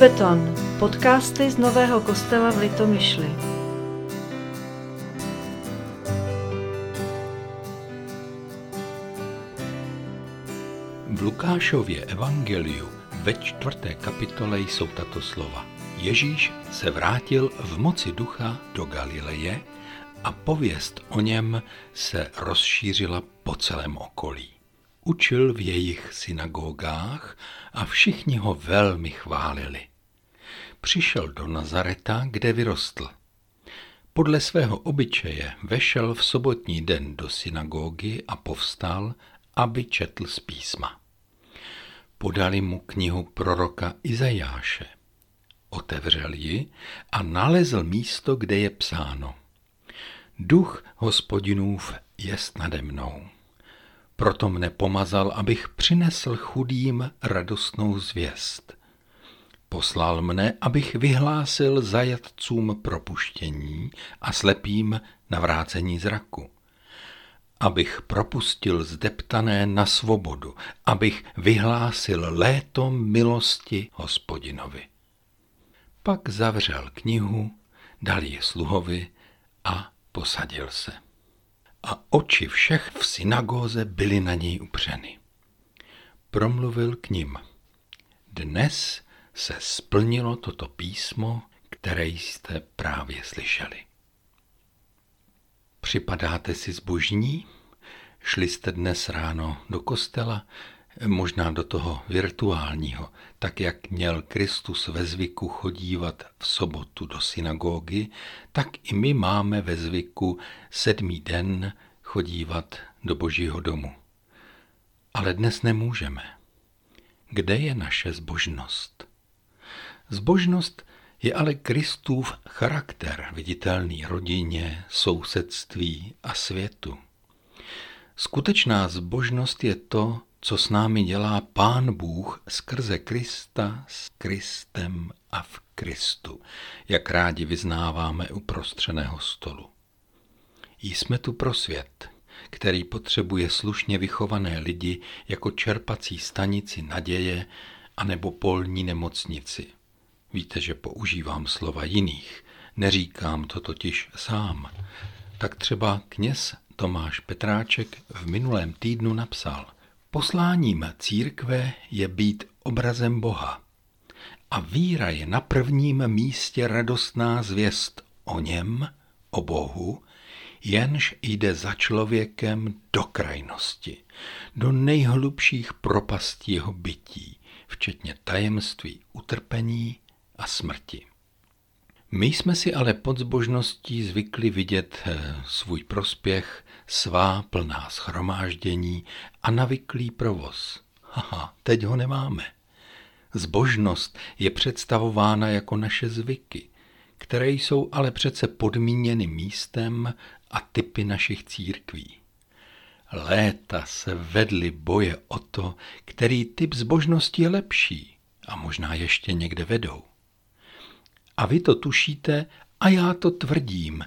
Beton. Podcasty z Nového kostela v Litomyšli. V Lukášově evangeliu ve čtvrté kapitole jsou tato slova. Ježíš se vrátil v moci ducha do Galileje a pověst o něm se rozšířila po celém okolí. Učil v jejich synagogách a všichni ho velmi chválili. Přišel do Nazareta, kde vyrostl. Podle svého obyčeje vešel v sobotní den do synagogy a povstal, aby četl z písma. Podali mu knihu proroka Izajáše. Otevřel ji a nalezl místo, kde je psáno. Duch hospodinův jest nade mnou. Proto mne pomazal, abych přinesl chudým radostnou zvěst. Poslal mne, abych vyhlásil zajatcům propuštění a slepým navrácení zraku. Abych propustil zdeptané na svobodu, abych vyhlásil léto milosti hospodinovi. Pak zavřel knihu, dal ji sluhovi a posadil se. A oči všech v synagóze byly na něj upřeny. Promluvil k ním. Dnes se splnilo toto písmo, které jste právě slyšeli. Připadáte si zbožní? Šli jste dnes ráno do kostela, možná do toho virtuálního, tak jak měl Kristus ve zvyku chodívat v sobotu do synagógy, tak i my máme ve zvyku sedmý den chodívat do božího domu. Ale dnes nemůžeme. Kde je naše zbožnost? Zbožnost je ale Kristův charakter, viditelný rodině, sousedství a světu. Skutečná zbožnost je to, co s námi dělá Pán Bůh skrze Krista, s Kristem a v Kristu, jak rádi vyznáváme u prostřeného stolu. Jsme tu pro svět, který potřebuje slušně vychované lidi jako čerpací stanici naděje anebo polní nemocnici. Víte, že používám slova jiných, neříkám to totiž sám. Tak třeba kněz Tomáš Petráček v minulém týdnu napsal – Posláním církve je být obrazem Boha. A víra je na prvním místě radostná zvěst o něm, o Bohu, jenž jde za člověkem do krajnosti, do nejhlubších propastí jeho bytí, včetně tajemství utrpení a smrti. My jsme si ale pod zbožností zvykli vidět eh, svůj prospěch, svá plná schromáždění a navyklý provoz. Haha, teď ho nemáme. Zbožnost je představována jako naše zvyky, které jsou ale přece podmíněny místem a typy našich církví. Léta se vedly boje o to, který typ zbožnosti je lepší a možná ještě někde vedou. A vy to tušíte a já to tvrdím,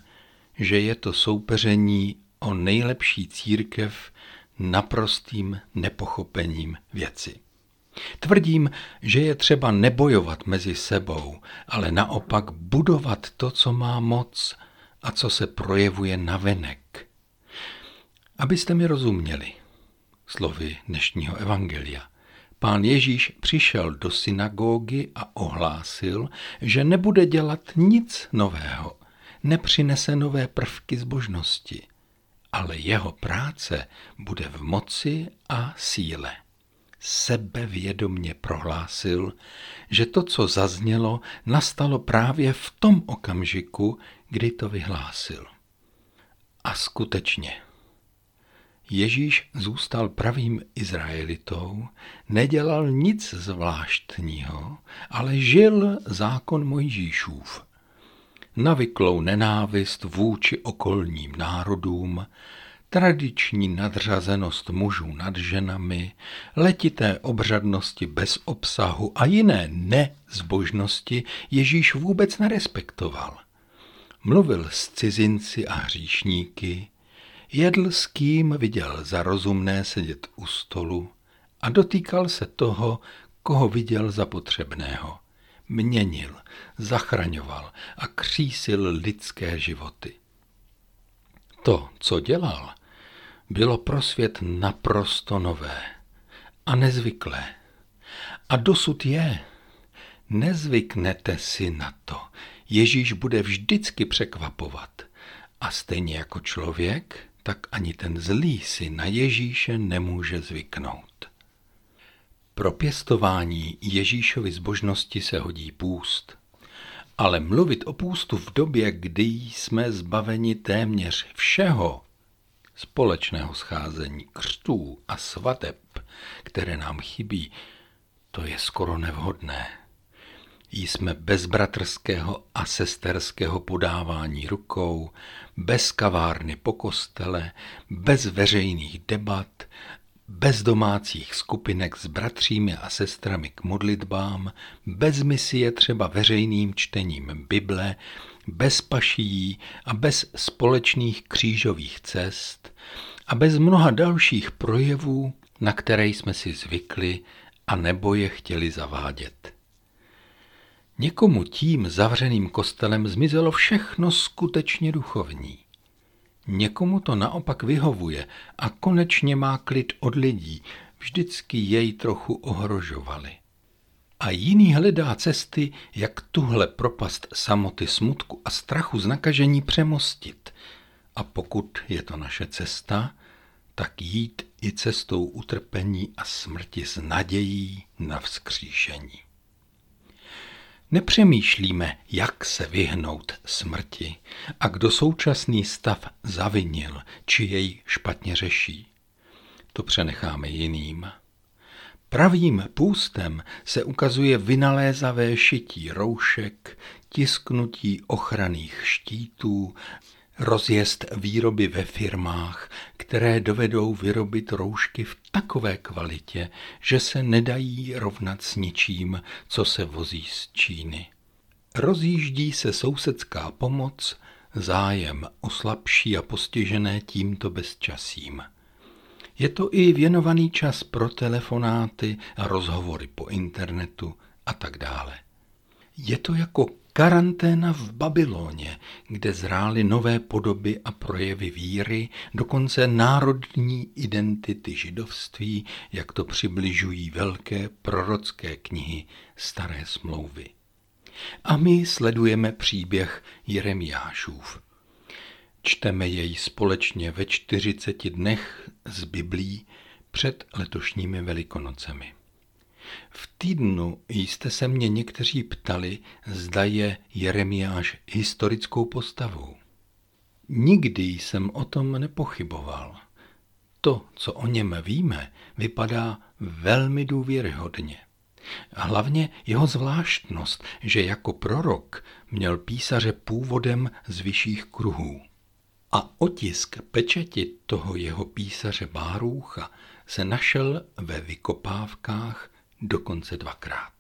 že je to soupeření o nejlepší církev naprostým nepochopením věci. Tvrdím, že je třeba nebojovat mezi sebou, ale naopak budovat to, co má moc a co se projevuje navenek. Abyste mi rozuměli, slovy dnešního evangelia. Pán Ježíš přišel do synagógy a ohlásil, že nebude dělat nic nového, nepřinese nové prvky zbožnosti, ale jeho práce bude v moci a síle. Sebevědomně prohlásil, že to, co zaznělo, nastalo právě v tom okamžiku, kdy to vyhlásil. A skutečně, Ježíš zůstal pravým Izraelitou, nedělal nic zvláštního, ale žil zákon Mojžíšův. Navyklou nenávist vůči okolním národům, tradiční nadřazenost mužů nad ženami, letité obřadnosti bez obsahu a jiné nezbožnosti Ježíš vůbec nerespektoval. Mluvil s cizinci a hříšníky, Jedl s kým viděl za rozumné sedět u stolu a dotýkal se toho, koho viděl za potřebného. měnil, zachraňoval a křísil lidské životy. To, co dělal, bylo pro svět naprosto nové a nezvyklé. A dosud je. Nezvyknete si na to. Ježíš bude vždycky překvapovat. A stejně jako člověk, tak ani ten zlý si na Ježíše nemůže zvyknout. Pro pěstování Ježíšovy zbožnosti se hodí půst. Ale mluvit o půstu v době, kdy jsme zbaveni téměř všeho, společného scházení, křtů a svateb, které nám chybí, to je skoro nevhodné. Jsme bez bratrského a sesterského podávání rukou, bez kavárny po kostele, bez veřejných debat, bez domácích skupinek s bratřími a sestrami k modlitbám, bez misie třeba veřejným čtením Bible, bez paší a bez společných křížových cest a bez mnoha dalších projevů, na které jsme si zvykli a nebo je chtěli zavádět. Někomu tím zavřeným kostelem zmizelo všechno skutečně duchovní. Někomu to naopak vyhovuje a konečně má klid od lidí, vždycky jej trochu ohrožovali. A jiný hledá cesty, jak tuhle propast samoty, smutku a strachu z nakažení přemostit. A pokud je to naše cesta, tak jít i cestou utrpení a smrti s nadějí na vzkříšení. Nepřemýšlíme, jak se vyhnout smrti a kdo současný stav zavinil, či jej špatně řeší. To přenecháme jiným. Pravým půstem se ukazuje vynalézavé šití roušek, tisknutí ochranných štítů, rozjezd výroby ve firmách, které dovedou vyrobit roušky v takové kvalitě, že se nedají rovnat s ničím, co se vozí z Číny. Rozjíždí se sousedská pomoc, zájem o slabší a postižené tímto bezčasím. Je to i věnovaný čas pro telefonáty a rozhovory po internetu a tak dále. Je to jako Karanténa v Babyloně, kde zrály nové podoby a projevy víry, dokonce národní identity židovství, jak to přibližují velké prorocké knihy Staré smlouvy. A my sledujeme příběh Jeremiášův. Čteme jej společně ve 40 dnech z Biblí před letošními velikonocemi. V týdnu jste se mě někteří ptali, zda je Jeremiáš historickou postavou. Nikdy jsem o tom nepochyboval. To, co o něm víme, vypadá velmi důvěryhodně. Hlavně jeho zvláštnost, že jako prorok měl písaře původem z vyšších kruhů. A otisk pečeti toho jeho písaře Bárůcha se našel ve vykopávkách dokonce dvakrát.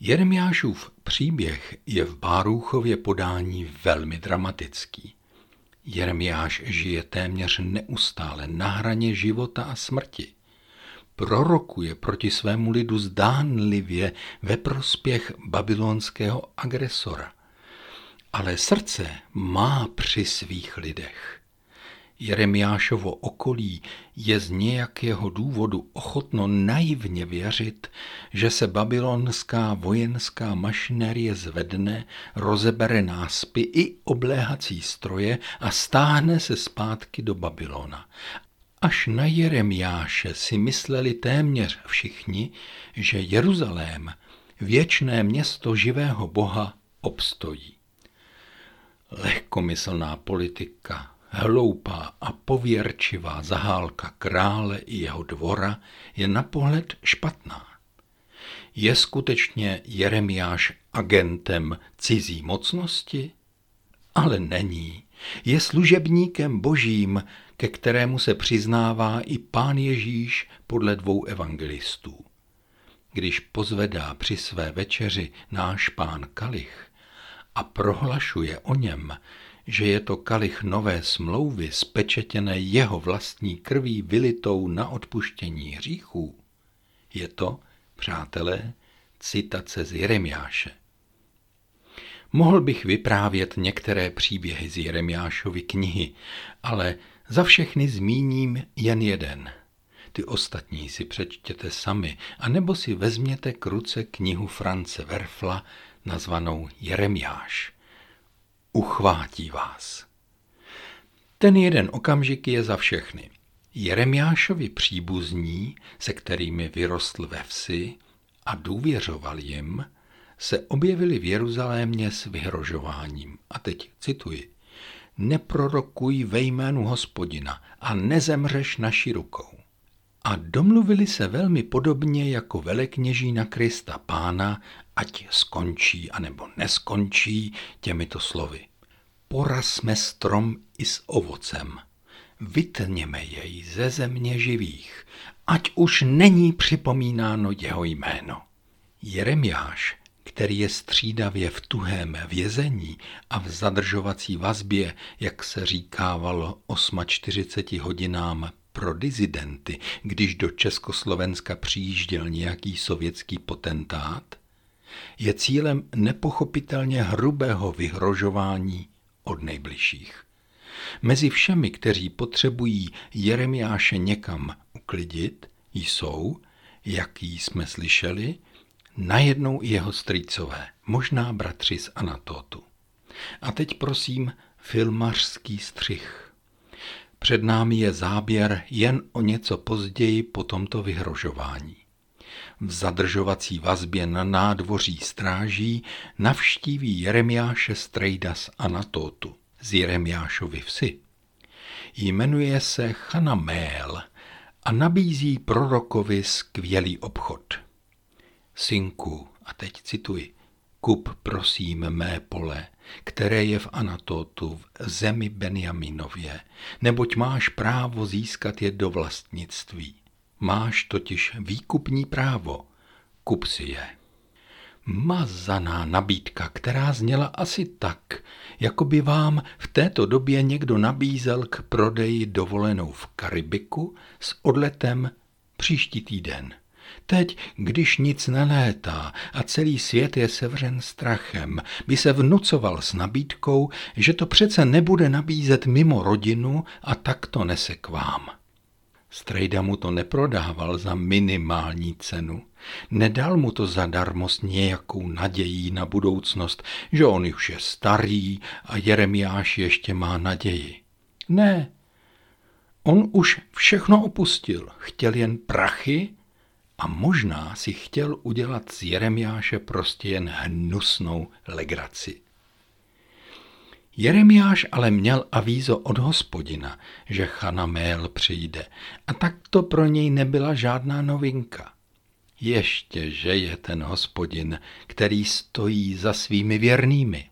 Jeremiášův příběh je v Bárůchově podání velmi dramatický. Jeremiáš žije téměř neustále na hraně života a smrti. Prorokuje proti svému lidu zdánlivě ve prospěch babylonského agresora. Ale srdce má při svých lidech. Jeremiášovo okolí je z nějakého důvodu ochotno naivně věřit, že se babylonská vojenská mašinerie zvedne, rozebere náspy i obléhací stroje a stáhne se zpátky do Babylona. Až na Jeremiáše si mysleli téměř všichni, že Jeruzalém, věčné město živého Boha, obstojí. Lehkomyslná politika, hloupá a pověrčivá zahálka krále i jeho dvora je na pohled špatná. Je skutečně Jeremiáš agentem cizí mocnosti? Ale není. Je služebníkem božím, ke kterému se přiznává i pán Ježíš podle dvou evangelistů. Když pozvedá při své večeři náš pán kalich a prohlašuje o něm, že je to kalich nové smlouvy spečetěné jeho vlastní krví vylitou na odpuštění hříchů, je to, přátelé, citace z Jeremiáše. Mohl bych vyprávět některé příběhy z Jeremiášovy knihy, ale za všechny zmíním jen jeden. Ty ostatní si přečtěte sami, anebo si vezměte k ruce knihu France Verfla nazvanou Jeremiáš. Uchvátí vás. Ten jeden okamžik je za všechny. Jeremiášovi příbuzní, se kterými vyrostl ve vsi a důvěřoval jim, se objevili v Jeruzalémě s vyhrožováním. A teď cituji. Neprorokuj ve jménu hospodina a nezemřeš naší rukou. A domluvili se velmi podobně jako velekněží na Krista pána, ať skončí anebo neskončí těmito slovy. Porazme strom i s ovocem, vytněme jej ze země živých, ať už není připomínáno jeho jméno. Jeremiáš který je střídavě v tuhém vězení a v zadržovací vazbě, jak se říkávalo 48 hodinám pro dizidenty, když do Československa přijížděl nějaký sovětský potentát, je cílem nepochopitelně hrubého vyhrožování od nejbližších. Mezi všemi, kteří potřebují Jeremiáše někam uklidit, jsou, jak jsme slyšeli, najednou i jeho strýcové, možná bratři z Anatotu. A teď prosím filmařský střih. Před námi je záběr jen o něco později po tomto vyhrožování. V zadržovací vazbě na nádvoří stráží navštíví Jeremiáše Strejda z Anatotu, z Jeremiášovy vsi. Jmenuje se Chanamél a nabízí prorokovi skvělý obchod – synku, a teď cituji, kup prosím mé pole, které je v Anatotu, v zemi Benjaminově, neboť máš právo získat je do vlastnictví. Máš totiž výkupní právo, kup si je. Mazaná nabídka, která zněla asi tak, jako by vám v této době někdo nabízel k prodeji dovolenou v Karibiku s odletem příští týden. Teď, když nic nelétá a celý svět je sevřen strachem, by se vnucoval s nabídkou, že to přece nebude nabízet mimo rodinu a tak to nese k vám. Strejda mu to neprodával za minimální cenu. Nedal mu to zadarmo s nějakou nadějí na budoucnost, že on už je starý a Jeremiáš ještě má naději. Ne, on už všechno opustil, chtěl jen prachy a možná si chtěl udělat z Jeremiáše prostě jen hnusnou legraci. Jeremiáš ale měl avízo od hospodina, že Chanamél přijde a tak to pro něj nebyla žádná novinka. Ještě, že je ten hospodin, který stojí za svými věrnými.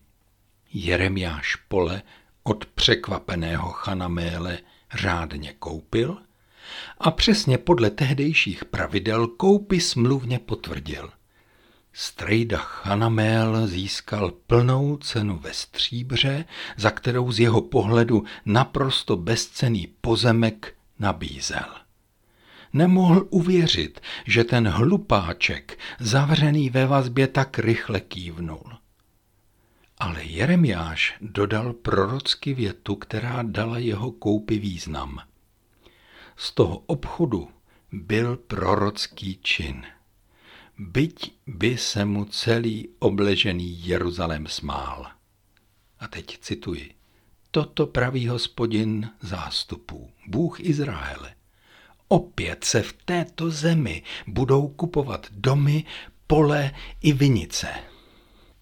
Jeremiáš pole od překvapeného Chanaméle řádně koupil – a přesně podle tehdejších pravidel koupy smluvně potvrdil. Strejda Chanamel získal plnou cenu ve stříbře, za kterou z jeho pohledu naprosto bezcený pozemek nabízel. Nemohl uvěřit, že ten hlupáček, zavřený ve vazbě, tak rychle kývnul. Ale Jeremiáš dodal prorocky větu, která dala jeho koupi význam – z toho obchodu byl prorocký čin. Byť by se mu celý obležený Jeruzalém smál. A teď cituji. Toto praví hospodin zástupů, Bůh Izraele. Opět se v této zemi budou kupovat domy, pole i vinice.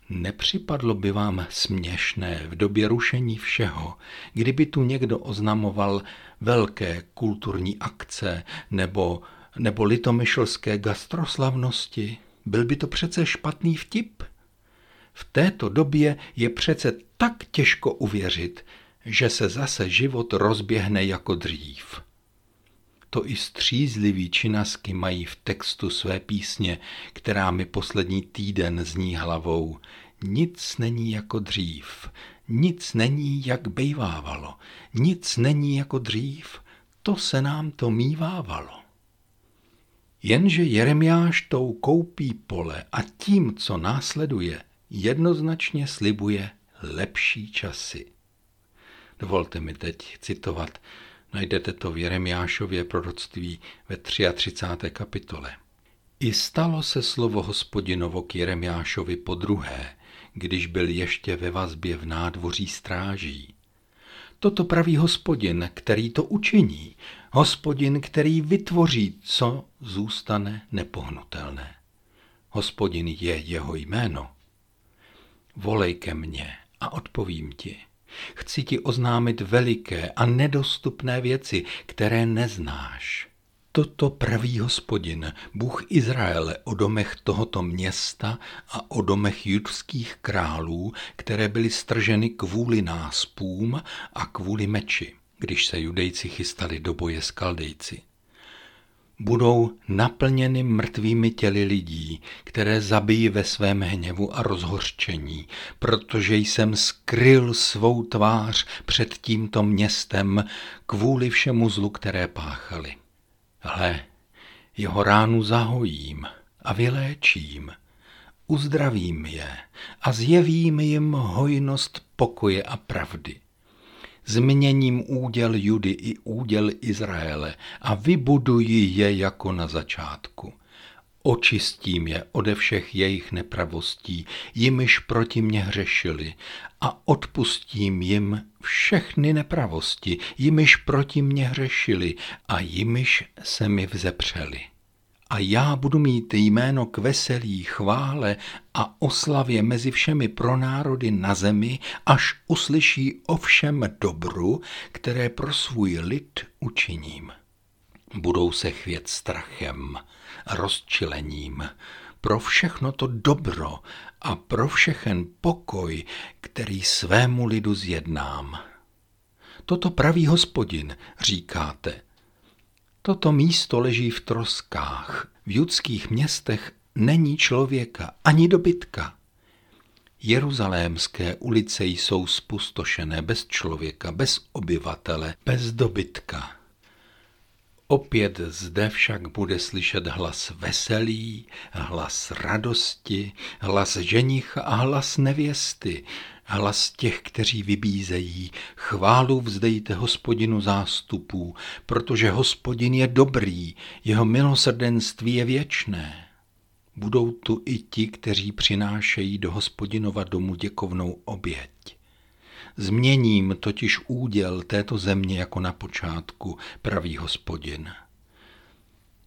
Nepřipadlo by vám směšné v době rušení všeho, kdyby tu někdo oznamoval velké kulturní akce nebo, nebo litomyšlské gastroslavnosti? Byl by to přece špatný vtip? V této době je přece tak těžko uvěřit, že se zase život rozběhne jako dřív. To i střízliví činasky mají v textu své písně, která mi poslední týden zní hlavou. Nic není jako dřív, nic není, jak bejvávalo, nic není jako dřív, to se nám to mívávalo. Jenže Jeremiáš tou koupí pole a tím, co následuje, jednoznačně slibuje lepší časy. Dovolte mi teď citovat. Najdete to v Jeremiášově proroctví ve 33. kapitole. I stalo se slovo hospodinovo k Jeremiášovi po druhé, když byl ještě ve vazbě v nádvoří stráží. Toto praví hospodin, který to učiní, hospodin, který vytvoří, co zůstane nepohnutelné. Hospodin je jeho jméno. Volej ke mně a odpovím ti. Chci ti oznámit veliké a nedostupné věci, které neznáš. Toto praví hospodin, Bůh Izraele, o domech tohoto města a o domech judských králů, které byly strženy kvůli náspům a kvůli meči, když se judejci chystali do boje s kaldejci. Budou naplněny mrtvými těly lidí, které zabijí ve svém hněvu a rozhořčení, protože jsem skryl svou tvář před tímto městem kvůli všemu zlu, které páchali. Hle, jeho ránu zahojím a vyléčím, uzdravím je a zjevím jim hojnost pokoje a pravdy změním úděl Judy i úděl Izraele a vybuduji je jako na začátku. Očistím je ode všech jejich nepravostí, jimiž proti mě hřešili a odpustím jim všechny nepravosti, jimiž proti mě hřešili a jimiž se mi vzepřeli a já budu mít jméno k veselí, chvále a oslavě mezi všemi pronárody na zemi, až uslyší o všem dobru, které pro svůj lid učiním. Budou se chvět strachem, rozčilením, pro všechno to dobro a pro všechen pokoj, který svému lidu zjednám. Toto pravý hospodin, říkáte, Toto místo leží v troskách. V judských městech není člověka ani dobytka. Jeruzalémské ulice jsou spustošené bez člověka, bez obyvatele, bez dobytka. Opět zde však bude slyšet hlas veselí, hlas radosti, hlas ženicha a hlas nevěsty, hlas těch, kteří vybízejí, chválu vzdejte hospodinu zástupů, protože hospodin je dobrý, jeho milosrdenství je věčné. Budou tu i ti, kteří přinášejí do hospodinova domu děkovnou oběť. Změním totiž úděl této země jako na počátku, pravý hospodin.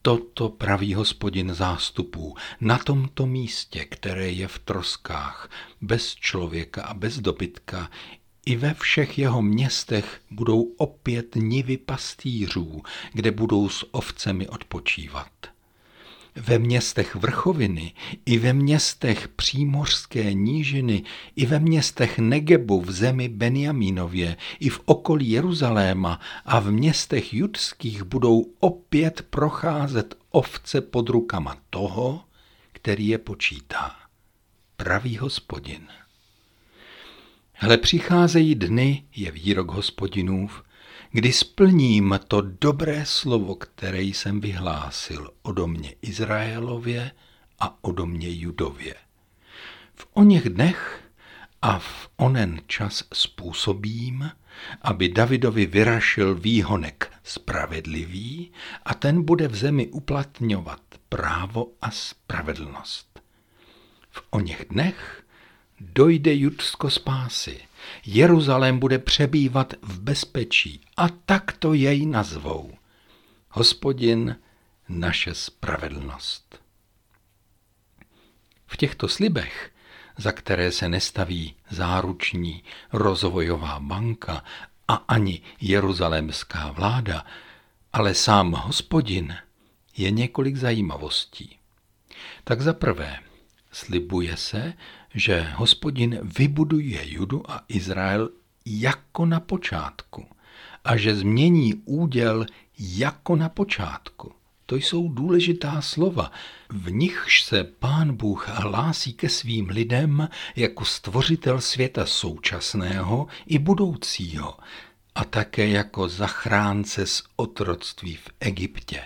Toto praví hospodin zástupů na tomto místě, které je v troskách, bez člověka a bez dobytka, i ve všech jeho městech budou opět nivy pastýřů, kde budou s ovcemi odpočívat ve městech vrchoviny, i ve městech přímořské nížiny, i ve městech Negebu v zemi Benjamínově, i v okolí Jeruzaléma a v městech judských budou opět procházet ovce pod rukama toho, který je počítá. Pravý hospodin. Hle, přicházejí dny, je výrok hospodinův, kdy splním to dobré slovo, které jsem vyhlásil o domě Izraelově a o domě Judově. V oněch dnech a v onen čas způsobím, aby Davidovi vyrašil výhonek spravedlivý a ten bude v zemi uplatňovat právo a spravedlnost. V oněch dnech dojde Judsko spásy Jeruzalém bude přebývat v bezpečí a tak to jej nazvou. Hospodin naše spravedlnost. V těchto slibech, za které se nestaví záruční rozvojová banka a ani jeruzalémská vláda, ale sám hospodin, je několik zajímavostí. Tak za prvé, slibuje se, že hospodin vybuduje Judu a Izrael jako na počátku a že změní úděl jako na počátku. To jsou důležitá slova, v nichž se Pán Bůh hlásí ke svým lidem jako stvořitel světa současného i budoucího a také jako zachránce z otroctví v Egyptě.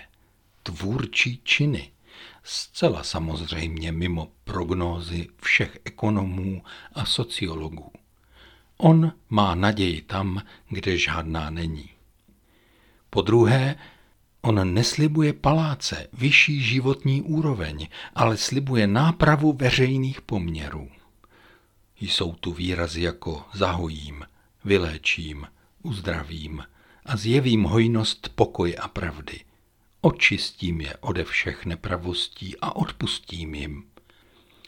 tvůrčí činy. Zcela samozřejmě mimo prognózy všech ekonomů a sociologů. On má naději tam, kde žádná není. Po druhé, on neslibuje paláce, vyšší životní úroveň, ale slibuje nápravu veřejných poměrů. Jsou tu výrazy jako zahojím, vyléčím, uzdravím a zjevím hojnost pokoje a pravdy. Očistím je ode všech nepravostí a odpustím jim.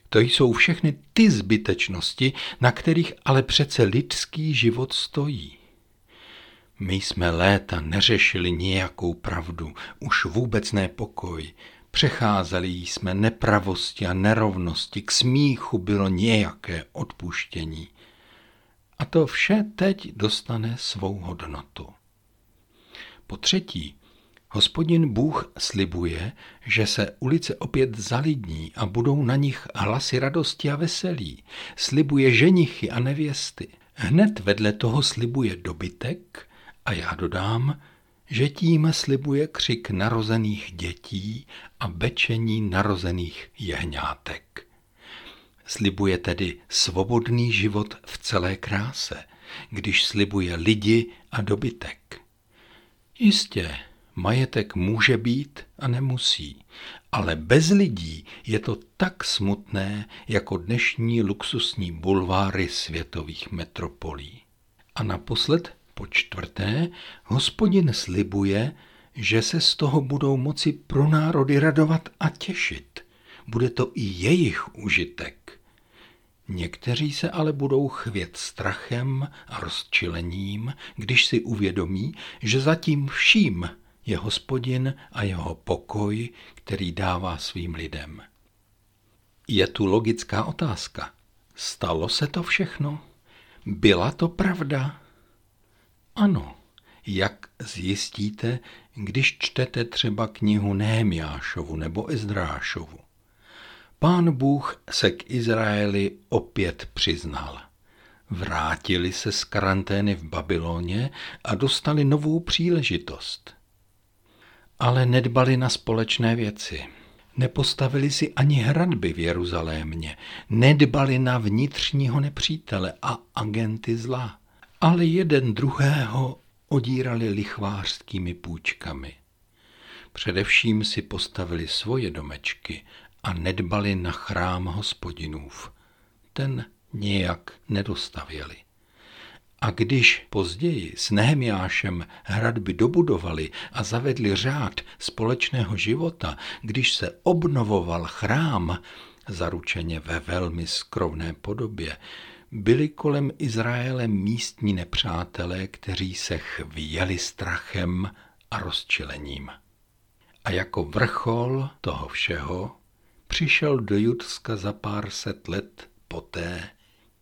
To jsou všechny ty zbytečnosti, na kterých ale přece lidský život stojí. My jsme léta neřešili nějakou pravdu, už vůbec ne pokoj. Přecházeli jsme nepravosti a nerovnosti, k smíchu bylo nějaké odpuštění. A to vše teď dostane svou hodnotu. Po třetí, hospodin Bůh slibuje, že se ulice opět zalidní a budou na nich hlasy radosti a veselí. Slibuje ženichy a nevěsty. Hned vedle toho slibuje dobytek a já dodám, že tím slibuje křik narozených dětí a bečení narozených jehňátek. Slibuje tedy svobodný život v celé kráse, když slibuje lidi a dobytek. Jistě, majetek může být a nemusí, ale bez lidí je to tak smutné jako dnešní luxusní bulváry světových metropolí. A naposled po čtvrté, hospodin slibuje, že se z toho budou moci pro národy radovat a těšit. Bude to i jejich užitek. Někteří se ale budou chvět strachem a rozčilením, když si uvědomí, že zatím vším je hospodin a jeho pokoj, který dává svým lidem. Je tu logická otázka. Stalo se to všechno? Byla to pravda? Ano, jak zjistíte, když čtete třeba knihu Nehemiášovu nebo Ezdrášovu. Pán Bůh se k Izraeli opět přiznal. Vrátili se z karantény v Babyloně a dostali novou příležitost. Ale nedbali na společné věci. Nepostavili si ani hradby v Jeruzalémě, nedbali na vnitřního nepřítele a agenty zla ale jeden druhého odírali lichvářskými půjčkami. Především si postavili svoje domečky a nedbali na chrám hospodinův. Ten nějak nedostavěli. A když později s Nehemiášem hradby dobudovali a zavedli řád společného života, když se obnovoval chrám, zaručeně ve velmi skrovné podobě, byli kolem Izraele místní nepřátelé, kteří se chvěli strachem a rozčilením. A jako vrchol toho všeho přišel do Judska za pár set let poté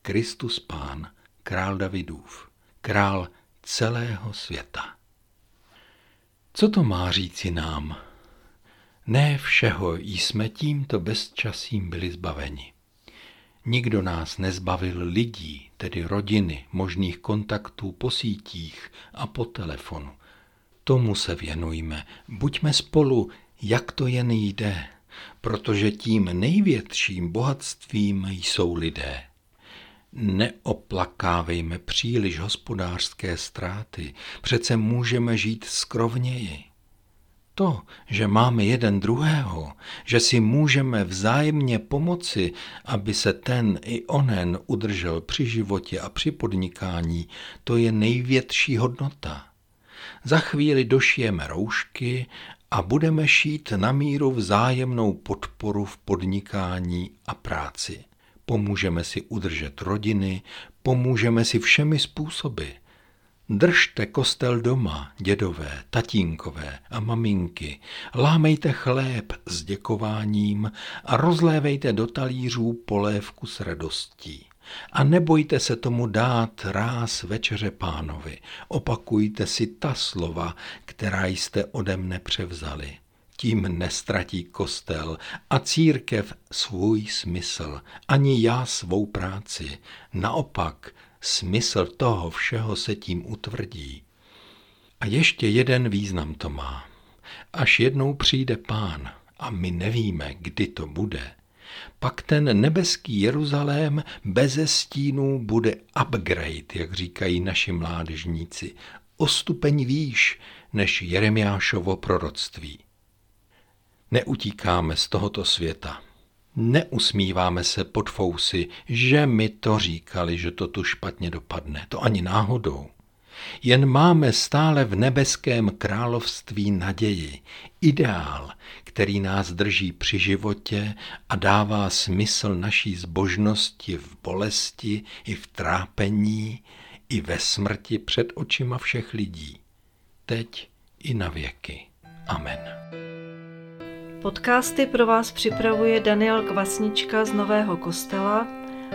Kristus Pán, král Davidův, král celého světa. Co to má říci nám? Ne všeho jsme tímto bezčasím byli zbaveni. Nikdo nás nezbavil lidí, tedy rodiny, možných kontaktů po sítích a po telefonu. Tomu se věnujme, buďme spolu, jak to jen jde, protože tím největším bohatstvím jsou lidé. Neoplakávejme příliš hospodářské ztráty, přece můžeme žít skrovněji. To, že máme jeden druhého, že si můžeme vzájemně pomoci, aby se ten i onen udržel při životě a při podnikání, to je největší hodnota. Za chvíli došijeme roušky a budeme šít na míru vzájemnou podporu v podnikání a práci. Pomůžeme si udržet rodiny, pomůžeme si všemi způsoby – Držte kostel doma, dědové, tatínkové a maminky, lámejte chléb s děkováním a rozlévejte do talířů polévku s radostí. A nebojte se tomu dát ráz večeře pánovi. Opakujte si ta slova, která jste ode mne převzali. Tím nestratí kostel a církev svůj smysl, ani já svou práci. Naopak, Smysl toho všeho se tím utvrdí. A ještě jeden význam to má. až jednou přijde pán a my nevíme, kdy to bude, pak ten nebeský Jeruzalém beze stínů bude upgrade, jak říkají naši mládežníci, o stupeň výš než Jeremiášovo proroctví. Neutíkáme z tohoto světa. Neusmíváme se pod fousy, že mi to říkali, že to tu špatně dopadne. To ani náhodou. Jen máme stále v nebeském království naději, ideál, který nás drží při životě a dává smysl naší zbožnosti v bolesti i v trápení, i ve smrti před očima všech lidí. Teď i na věky. Amen. Podcasty pro vás připravuje Daniel Kvasnička z Nového kostela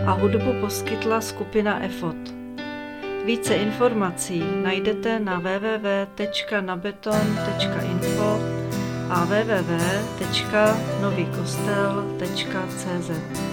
a hudbu poskytla skupina EFOT. Více informací najdete na www.nabeton.info a www.novykostel.cz.